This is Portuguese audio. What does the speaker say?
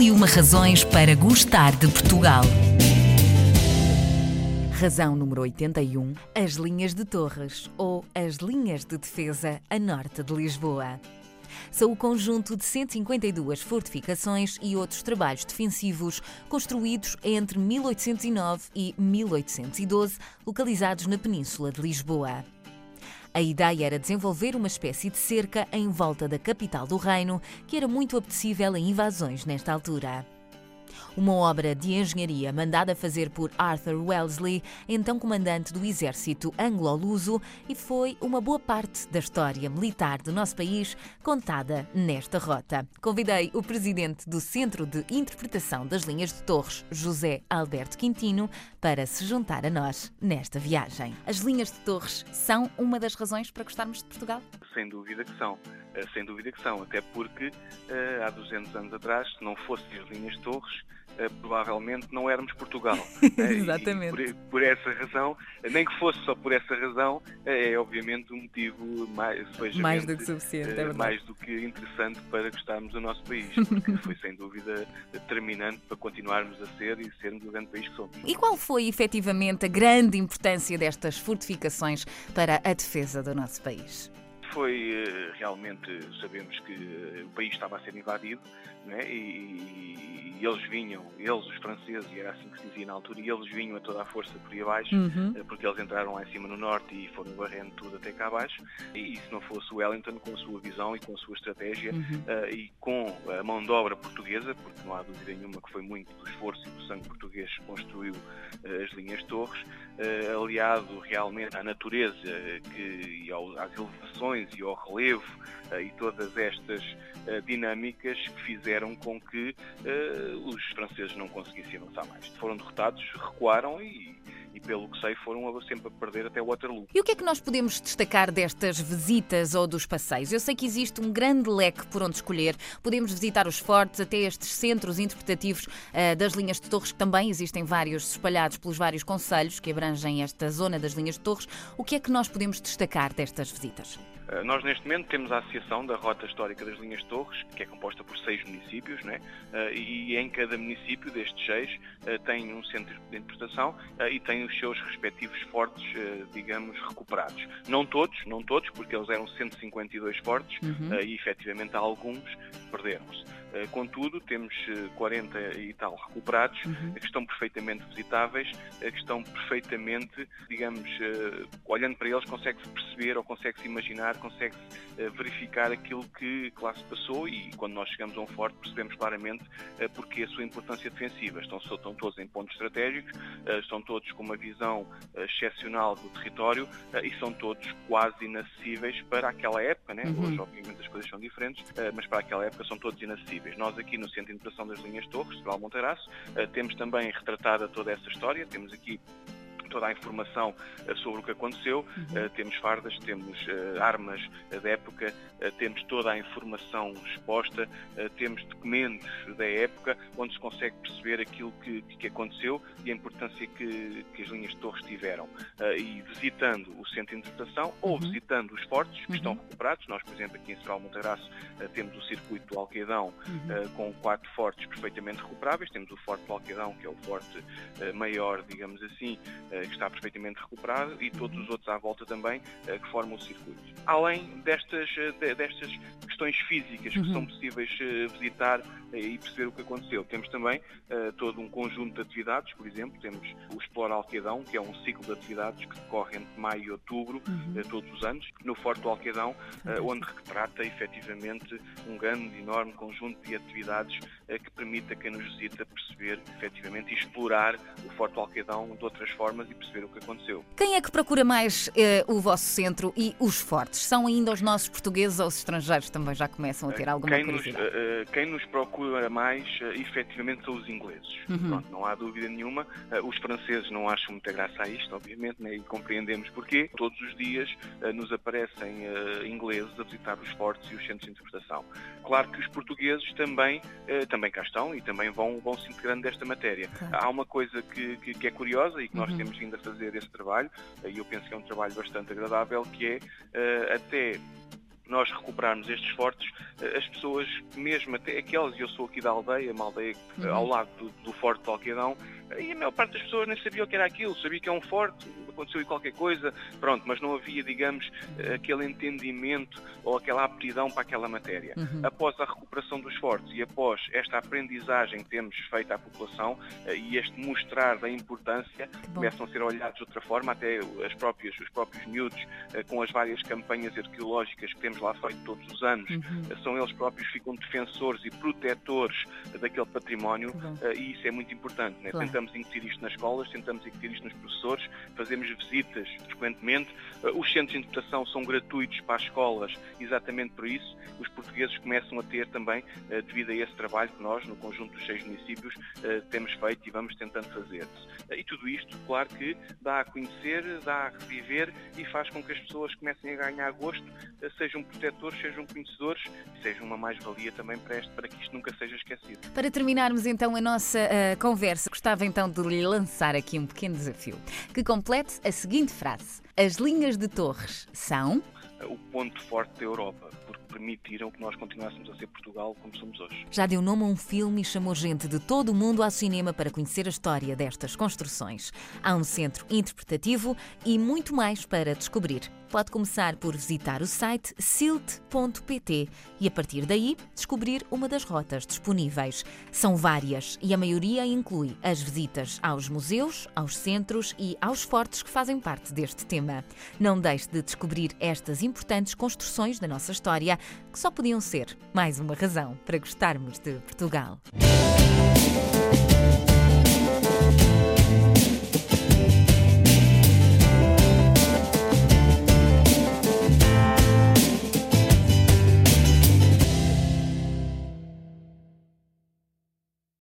E uma razões para gostar de Portugal. Razão número 81. As linhas de Torres ou as linhas de defesa a norte de Lisboa. São o conjunto de 152 fortificações e outros trabalhos defensivos construídos entre 1809 e 1812, localizados na Península de Lisboa. A ideia era desenvolver uma espécie de cerca em volta da capital do reino, que era muito apetecível em invasões nesta altura uma obra de engenharia mandada fazer por Arthur Wellesley, então comandante do exército anglo-luso, e foi uma boa parte da história militar do nosso país contada nesta rota. Convidei o presidente do Centro de Interpretação das Linhas de Torres, José Alberto Quintino, para se juntar a nós nesta viagem. As linhas de Torres são uma das razões para gostarmos de Portugal? Sem dúvida que são. Eh, sem dúvida que são, até porque uh, há 200 anos atrás, se não fossem as linhas de Torres, uh, provavelmente não éramos Portugal. Exatamente. Por, por, essa razão, nem que fosse só por essa razão, é obviamente um motivo mais, mais do que suficiente, é mais do que interessante para gostarmos do nosso país, porque foi sem dúvida determinante para continuarmos a ser e sermos o grande país que somos. E qual foi efetivamente a grande importância destas fortificações para a defesa do nosso país? Foi eh, realmente, sabemos que eh, o país estava a ser invadido né? e, e, eles vinham, eles, os franceses, e era assim que se dizia na altura, e eles vinham a toda a força por aí abaixo, uhum. Eh, porque eles entraram lá em cima no norte e foram barrendo tudo até cá abaixo. E, e se não fosse o Wellington, com a sua visão e com a sua estratégia uhum. uh, e com a mão de obra portuguesa, porque não há dúvida nenhuma que foi muito do esforço e do sangue português que construiu uh, as linhas torres, uh, aliado realmente à natureza que, e ao, às elevações e ao relevo e todas estas dinâmicas que fizeram com que os franceses não conseguissem avançar mais. Foram derrotados, recuaram e e pelo que sei foram sempre a perder até Waterloo. E o que é que nós podemos destacar destas visitas ou dos passeios? Eu sei que existe um grande leque por onde escolher. Podemos visitar os fortes, até estes centros interpretativos uh, das linhas de torres, que também existem vários espalhados pelos vários conselhos que abrangem esta zona das linhas de torres. O que é que nós podemos destacar destas visitas? Eh, nós, neste momento, temos a Associação da Rota Histórica das Linhas Torres, que é composta por seis municípios, né? e em cada município destes seis eh, tem um centro de interpretação e tem os seus respectivos fortes, digamos, recuperados. Não todos, não todos, porque eles eram 152 fortes uhum. e, efetivamente, alguns perderam-se. Contudo, temos 40 e tal recuperados, uhum. que estão perfeitamente visitáveis, que estão perfeitamente, digamos, olhando para eles, consegue-se perceber ou consegue-se imaginar consegue-se verificar aquilo que, lá se passou e quando nós chegamos a um forte percebemos claramente porque a sua importância defensiva. Estão, estão todos em pontos estratégicos, estão todos com uma visão excepcional do território e são todos quase inacessíveis para aquela época. Né? Uhum. Hoje, obviamente, as coisas são diferentes, mas para aquela época são todos inacessíveis. Nós aqui no Centro de Interpretação das Linhas Torres, Central Monteiraço, temos também retratada toda essa história, temos aqui toda a informação eh, sobre o que aconteceu. Uhum. Eh, temos fardas, temos eh, armas da época, temos toda a informação exposta, temos documentos da época onde se consegue perceber aquilo que, que aconteceu e a importância que, que as linhas de torres tiveram. E visitando o centro de interpretação uhum. ou visitando os fortes que uhum. estão recuperados, nós, por exemplo, aqui em Central Monteiraço temos o circuito do Alqueidão uhum. com quatro fortes perfeitamente recuperáveis. Temos o Forte do Alqueidão, que é o forte maior, digamos assim, que está perfeitamente recuperado e todos os outros à volta também eh, que formam o circuito. Além destas, eh, destas questões físicas que uhum. são possíveis visitar e perceber o que aconteceu, temos também todo um conjunto de atividades, por exemplo, temos o Explora Alquedão, que é um ciclo de atividades que decorre entre maio e outubro, uhum. todos os anos, no Forte do Alquedão, onde retrata efetivamente um grande, enorme conjunto de atividades que permite a quem nos visita perceber efetivamente e explorar o Forte do Alquedão de outras formas e perceber o que aconteceu. Quem é que procura mais eh, o vosso centro e os fortes? São ainda os nossos portugueses ou os estrangeiros também já começam a ter alguma quem curiosidade? Nos, uh, quem nos procura mais, uh, efetivamente, são os ingleses. Uhum. Pronto, não há dúvida nenhuma. Uh, os franceses não acham muita graça a isto, obviamente, né, e compreendemos porquê. Todos os dias nos aparecem ingleses a visitar os fortes e os centros de interpretação. Claro que os portugueses também, também cá estão e também vão, vão se integrando desta matéria. Claro. Há uma coisa que, que, que, é curiosa e que nós uhum. temos vindo a fazer esse trabalho, e eu penso que é um trabalho bastante agradável, que é uh, até nós recuperarmos estes fortes, eh, as pessoas, mesmo até aquelas, e eu sou aqui da aldeia, uma aldeia uhum. ao lado do, do Forte de Alquedão, e a maior parte das pessoas nem sabia o que era aquilo, sabia que é um forte, aconteceu qualquer coisa, pronto, mas não havia, digamos, aquele entendimento ou aquela aptidão para aquela matéria. Uhum. Após a recuperação dos fortes e após esta aprendizagem que temos feito à população eh, e este mostrar da importância, começam a ser olhados de outra forma, até as próprias, os próprios miúdos, eh, com as várias campanhas arqueológicas que temos lá feito todos os anos, uhum. Eh, são eles próprios que ficam defensores e protetores daquele património e isso é muito importante. Né? Claro tentamos incutir isto nas escolas, tentamos incutir isto nos professores, visitas frequentemente. Uh, os centros de interpretação são gratuitos para as escolas, exatamente por isso. Os portugueses começam a ter também, uh, devido a esse trabalho que nós, no conjunto dos seis municípios, uh, temos feito e vamos tentando fazer. E tudo isto, claro que dá a conhecer, dá a reviver e faz com que as pessoas comecem a ganhar gosto, sejam protetores, sejam conhecedores, sejam uma mais-valia também para, este, para que isto nunca seja esquecido. Para terminarmos então a nossa uh, conversa, gostava então de lhe lançar aqui um pequeno desafio, que complete a seguinte frase: As linhas de Torres são? O ponto forte da Europa, porque permitiram que nós continuássemos a ser Portugal como somos hoje. Já deu nome a um filme e chamou gente de todo o mundo ao cinema para conhecer a história destas construções. Há um centro interpretativo e muito mais para descobrir. Pode começar por visitar o site silt.pt e, a partir daí, descobrir uma das rotas disponíveis. São várias e a maioria inclui as visitas aos museus, aos centros e aos fortes que fazem parte deste tema. Não deixe de descobrir estas importantes construções da nossa história, que só podiam ser mais uma razão para gostarmos de Portugal.